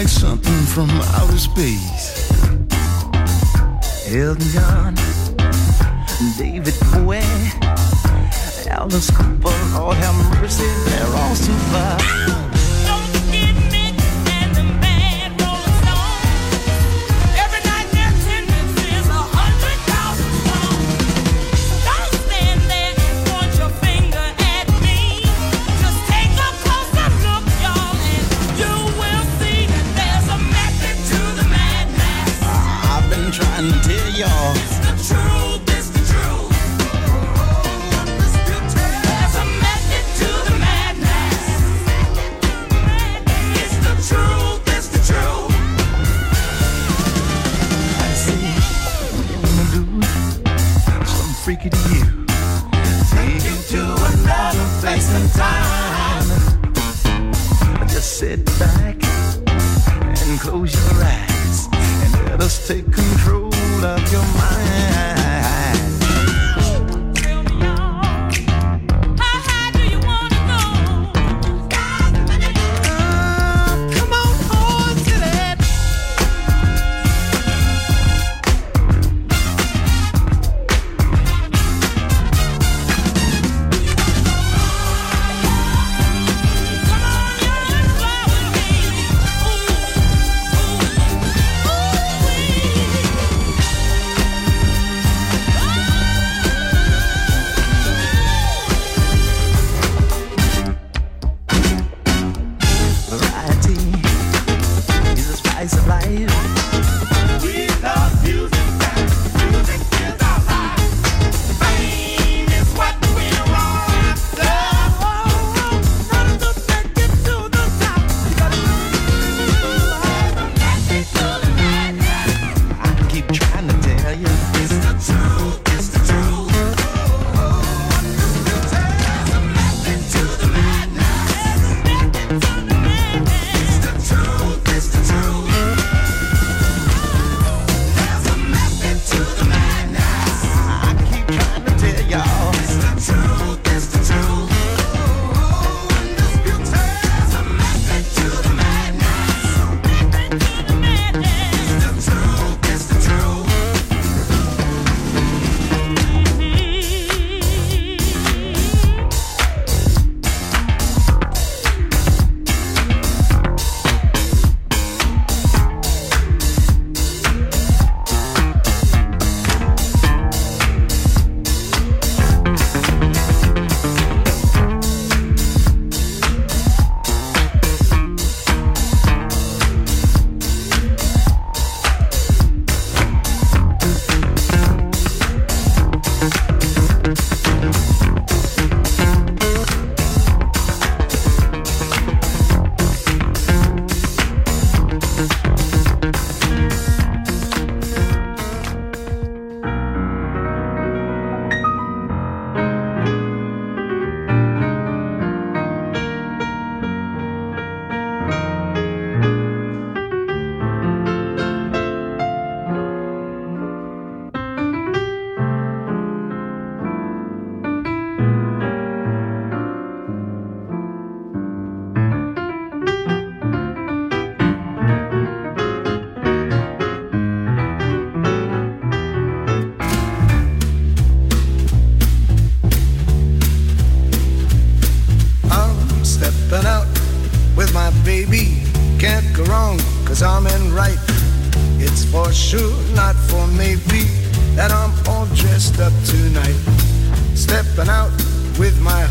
Like something from outer space. Elton John, David Bowie, Alice Cooper, Lord have mercy, they're all super. I've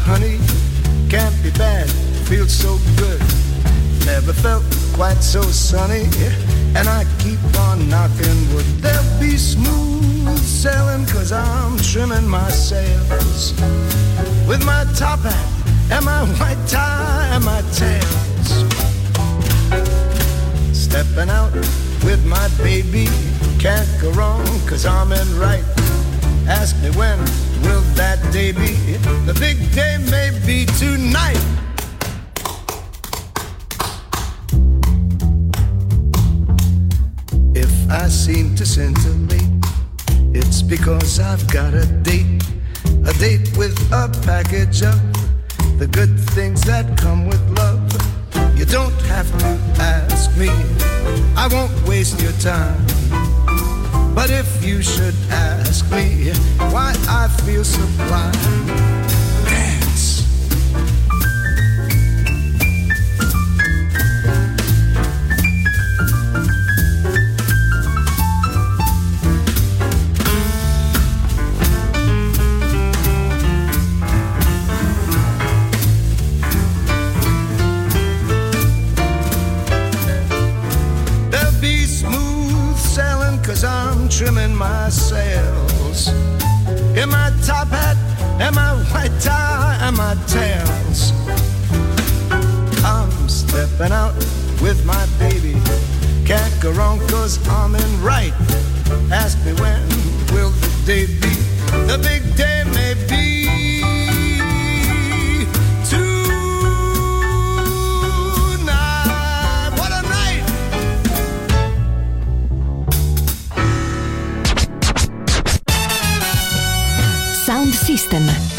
honey can't be bad, feels so good. Never felt quite so sunny, and I keep on knocking wood. There'll be smooth sailing, cause I'm trimming my sails with my top hat and my white tie and my tails. Stepping out with my baby, can't go wrong, cause I'm in right. Ask me when will that day be? The big day may be tonight. If I seem to scintillate, it's because I've got a date. A date with a package of the good things that come with love. You don't have to ask me, I won't waste your time. But if you should ask me why I feel sublime, dance.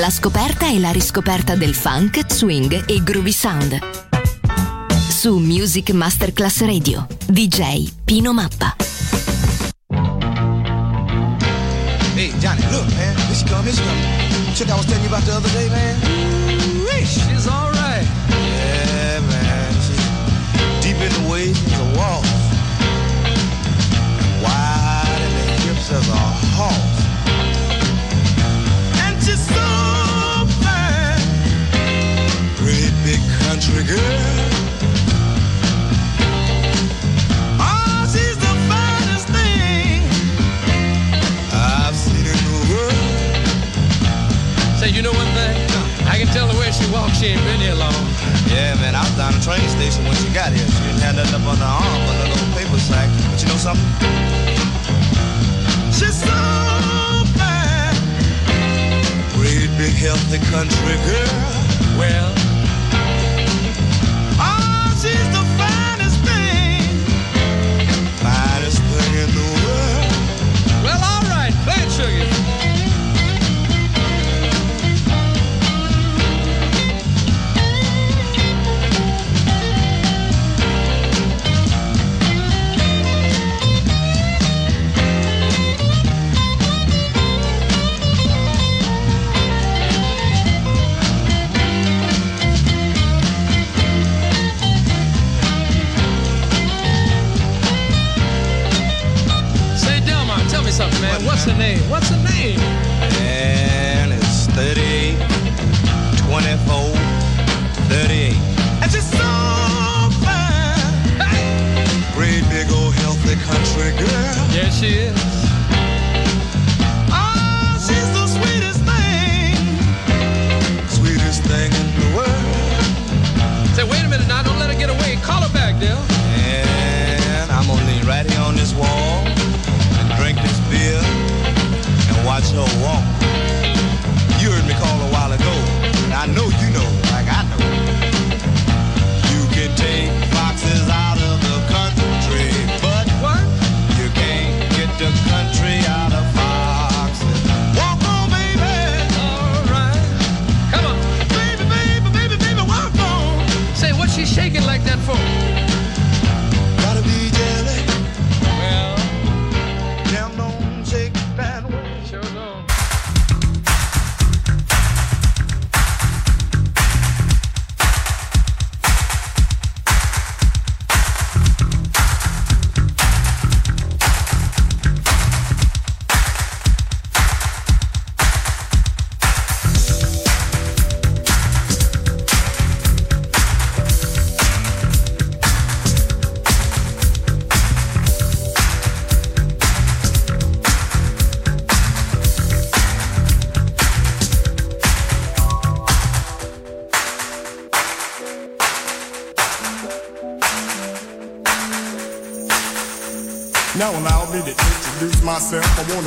La scoperta e la riscoperta del funk, swing e groovy sound. Su Music Masterclass Radio, DJ Pino Mappa. Hey, Johnny, look, man. Here she come, here she come. Chick I was telling you about the other day, man. Ooh, she's all right. Yeah, man. She's deep in the waist as a wide in the hips as a horse. Healthy country girl. Well, she's What's her name? What's her name? And it's 38, 24, 38. And she's so fine. Great big old healthy country girl. Yeah, she is. Walk.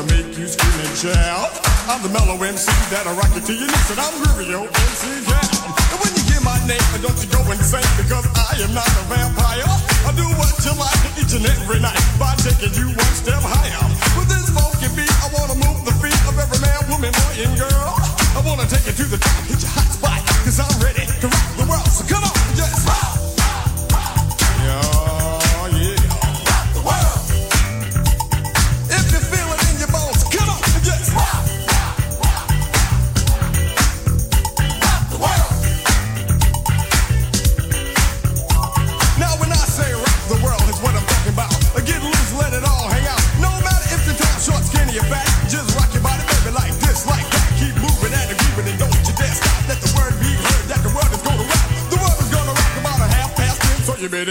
to make you scream and shout. I'm the mellow MC that'll rock you to your knees, and I'm groovy, yo, MC yeah. And when you hear my name, don't you go insane, because I am not a vampire. I do what you like each and every night by taking you one step higher. With this funky beat, I wanna move the feet of every man, woman, boy, and girl. I wanna take you to the top, hit your hot spot, cause I'm ready to rock the world. So come on, just rock.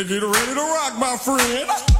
get ready to rock, my friend.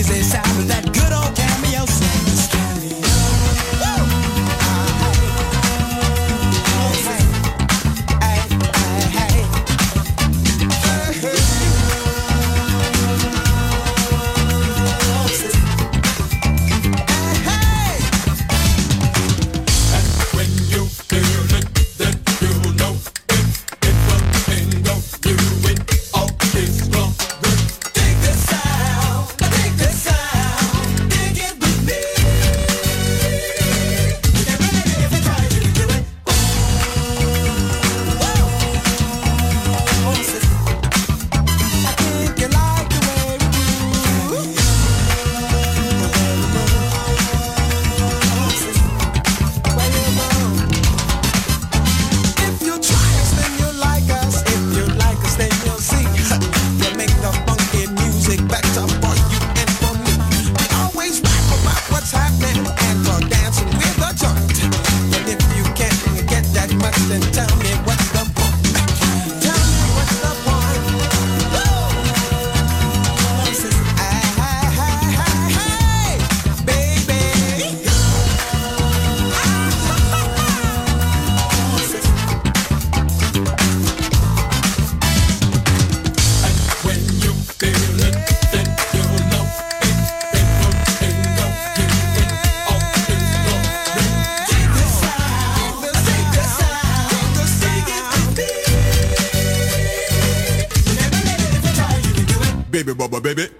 ladies, they with that good old cameo. Stand, baby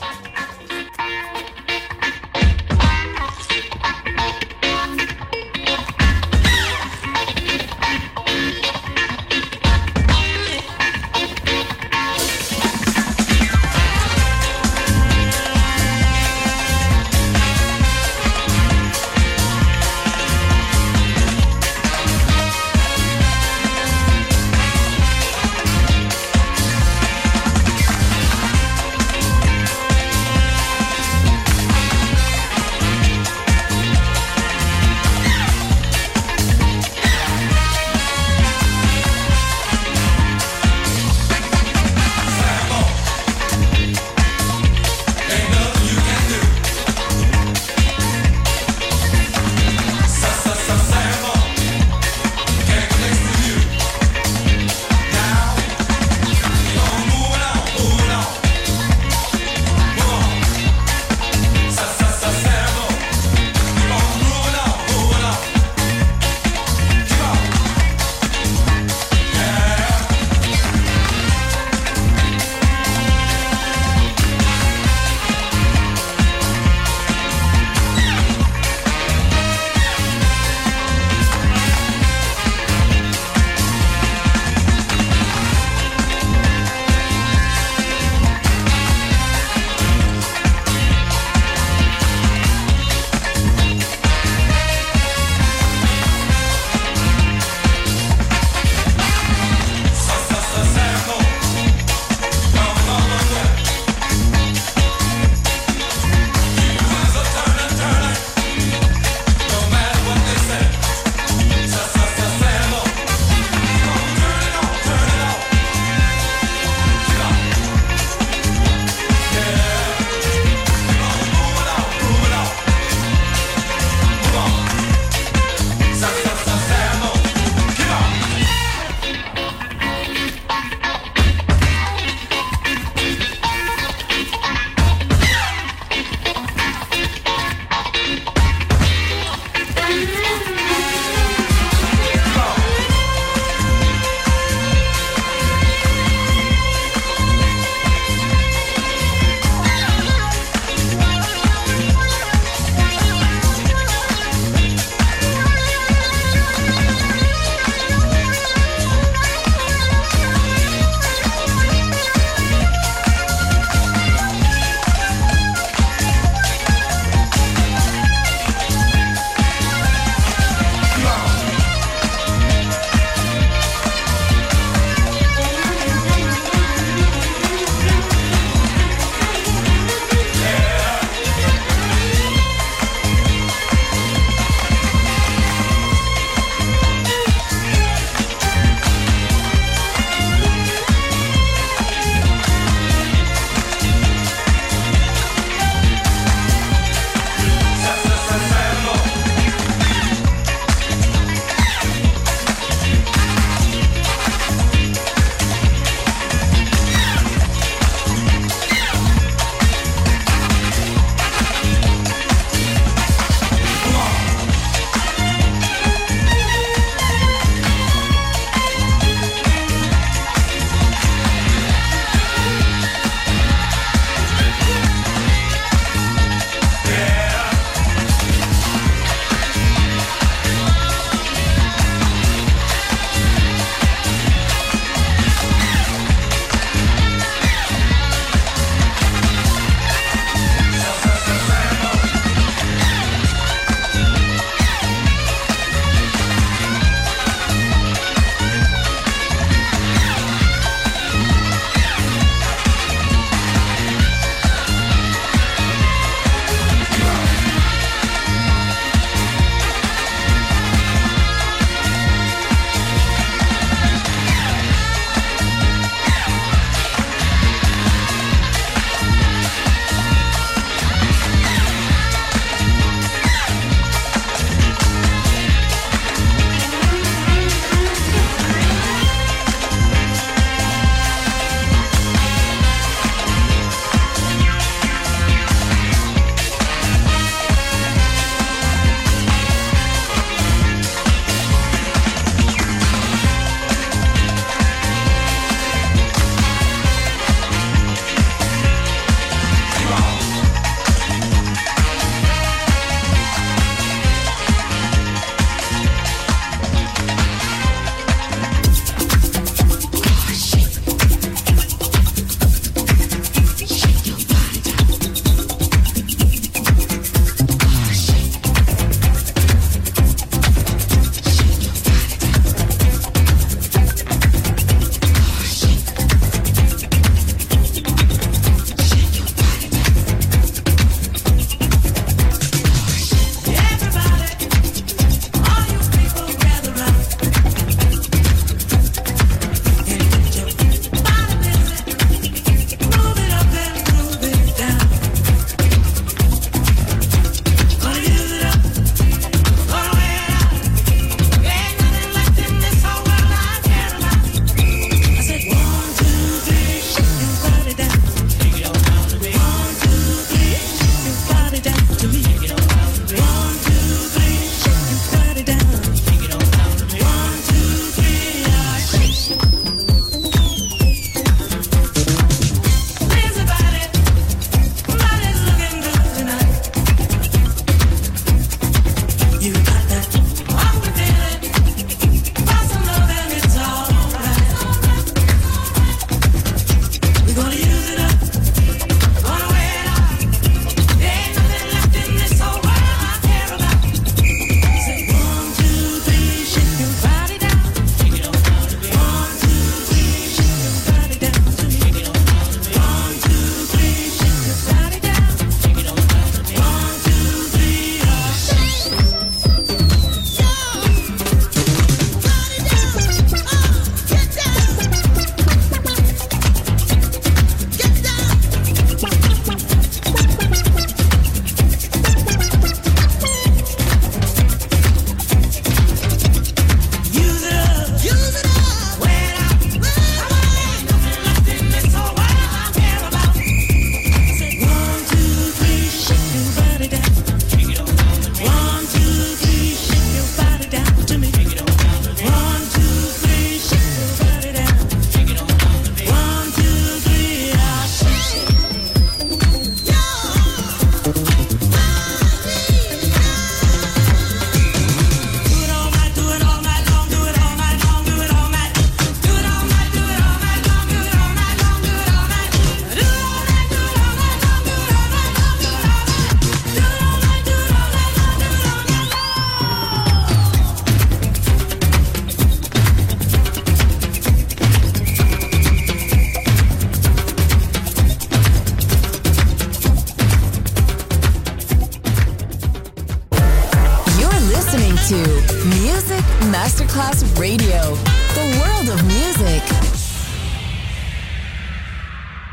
Masterclass Radio, the world of music.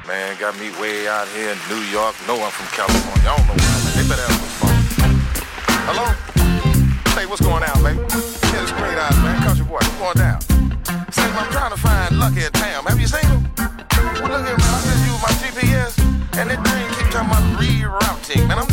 Man, got me way out here in New York. No, I'm from California. I don't know why. They better have some fun. Hello? Hey, what's going on, baby? Yeah, it's great eyes, man. Country boy, what's going down? Say, I'm trying to find Lucky at Tam. Have you seen him? Well, look here, man. I just used my GPS, and that thing keep talking about rerouting. Man, I'm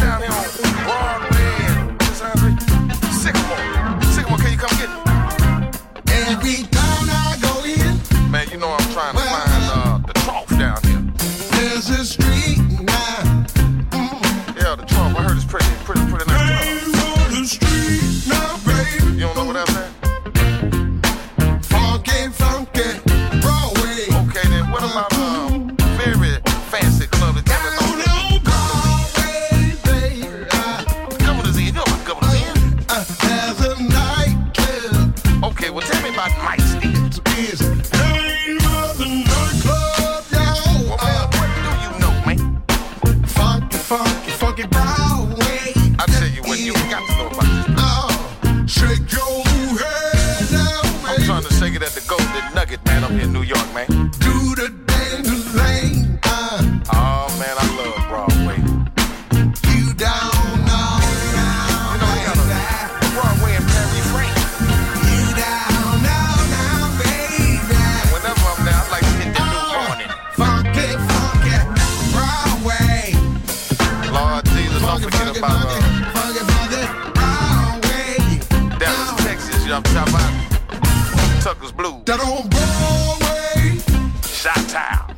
jump, jump out. Tucker's Blue. That old Broadway. Shot Town.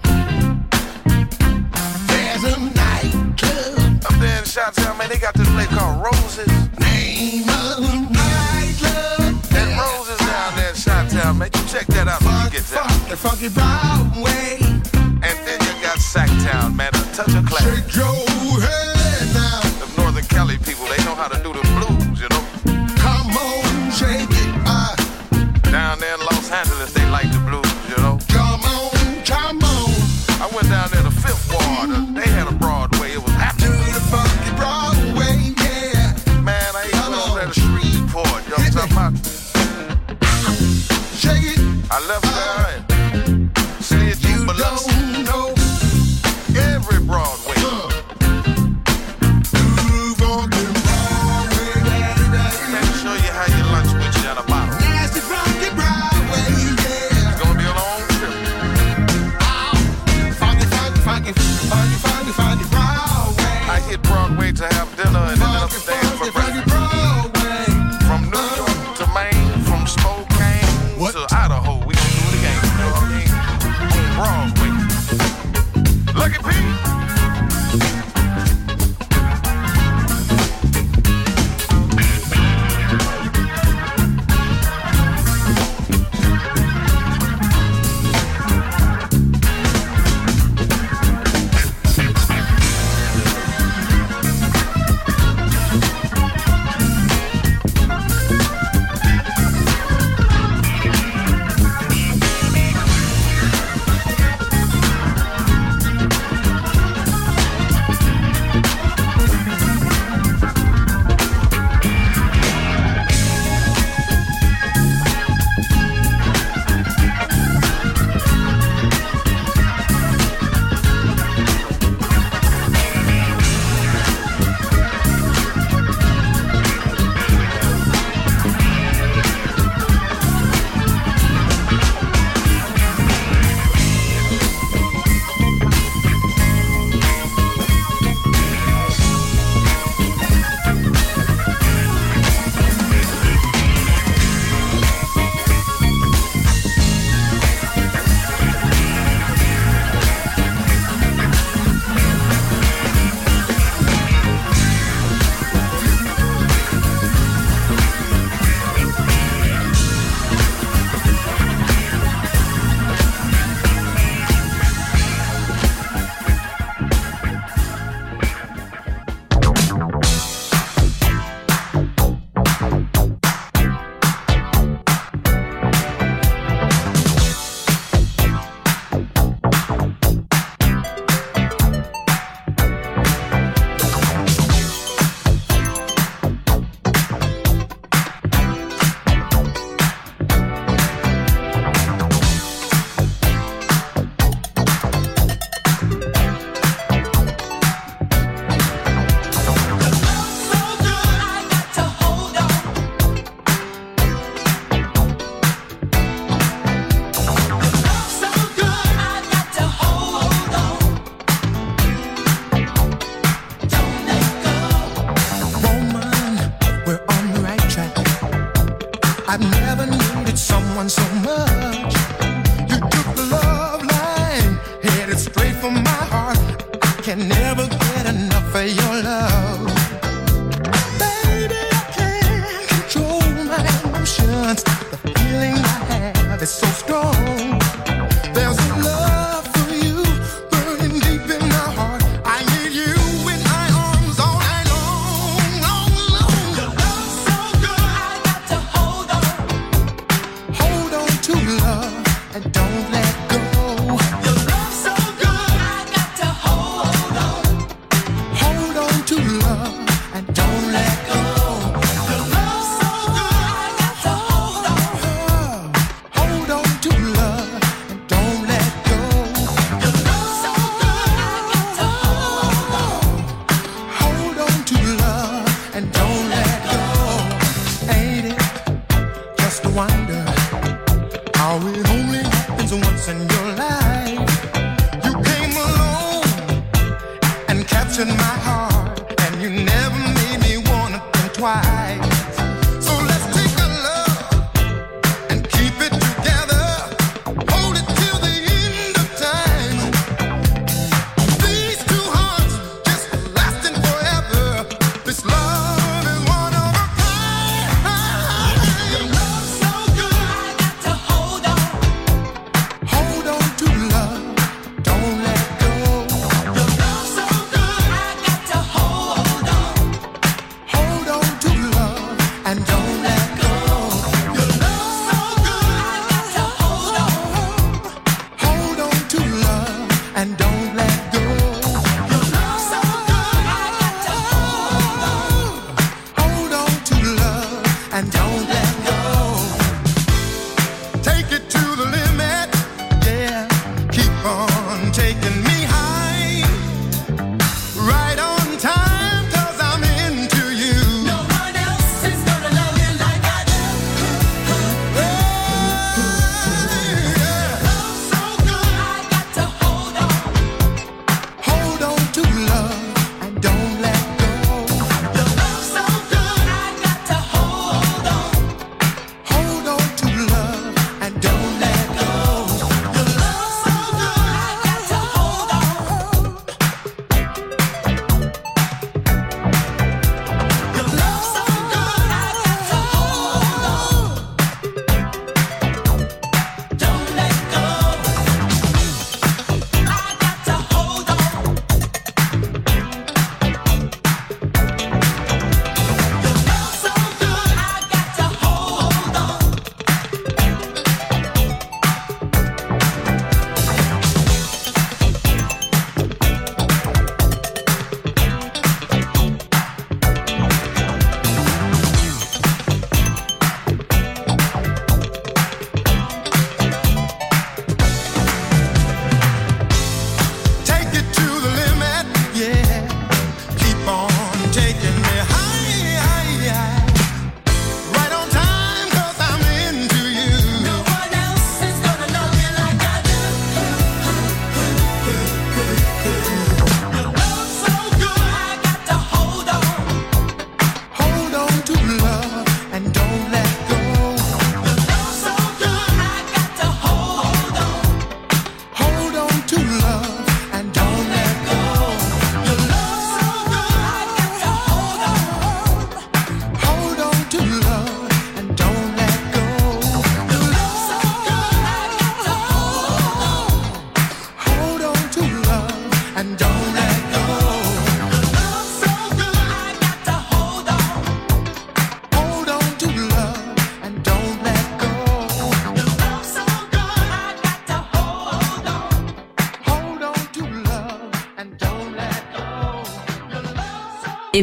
There's a nightclub. Up there in Shot Town, man, they got this place called Roses. Name of the nightclub. That Roses down there in Shot Town, man. You check that out Funk, when you get there. Funky, funky Broadway. And then you got Sacktown, man. A touch of class. Shake your head. I've never needed someone so much.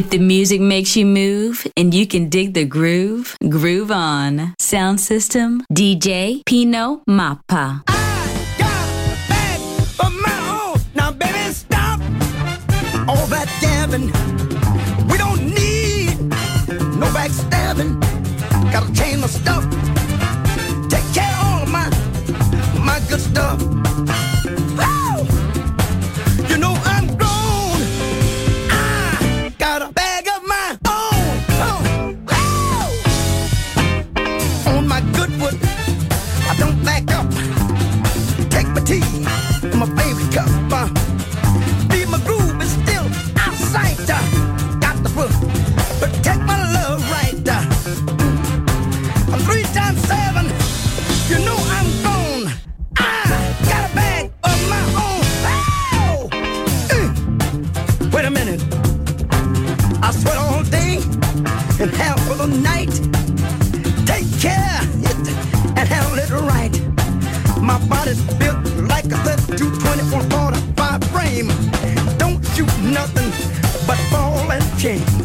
If the music makes you move and you can dig the groove, groove on. Sound system, DJ Pino Mappa. I got bad for my own. Now, baby, stop all that gabbing. We don't need no backstabbing. Gotta change my stuff. Take care of all of my, my good stuff. and have for the night. Take care and handle it right. My body's built like a 220 or frame. Don't shoot nothing but ball and chain.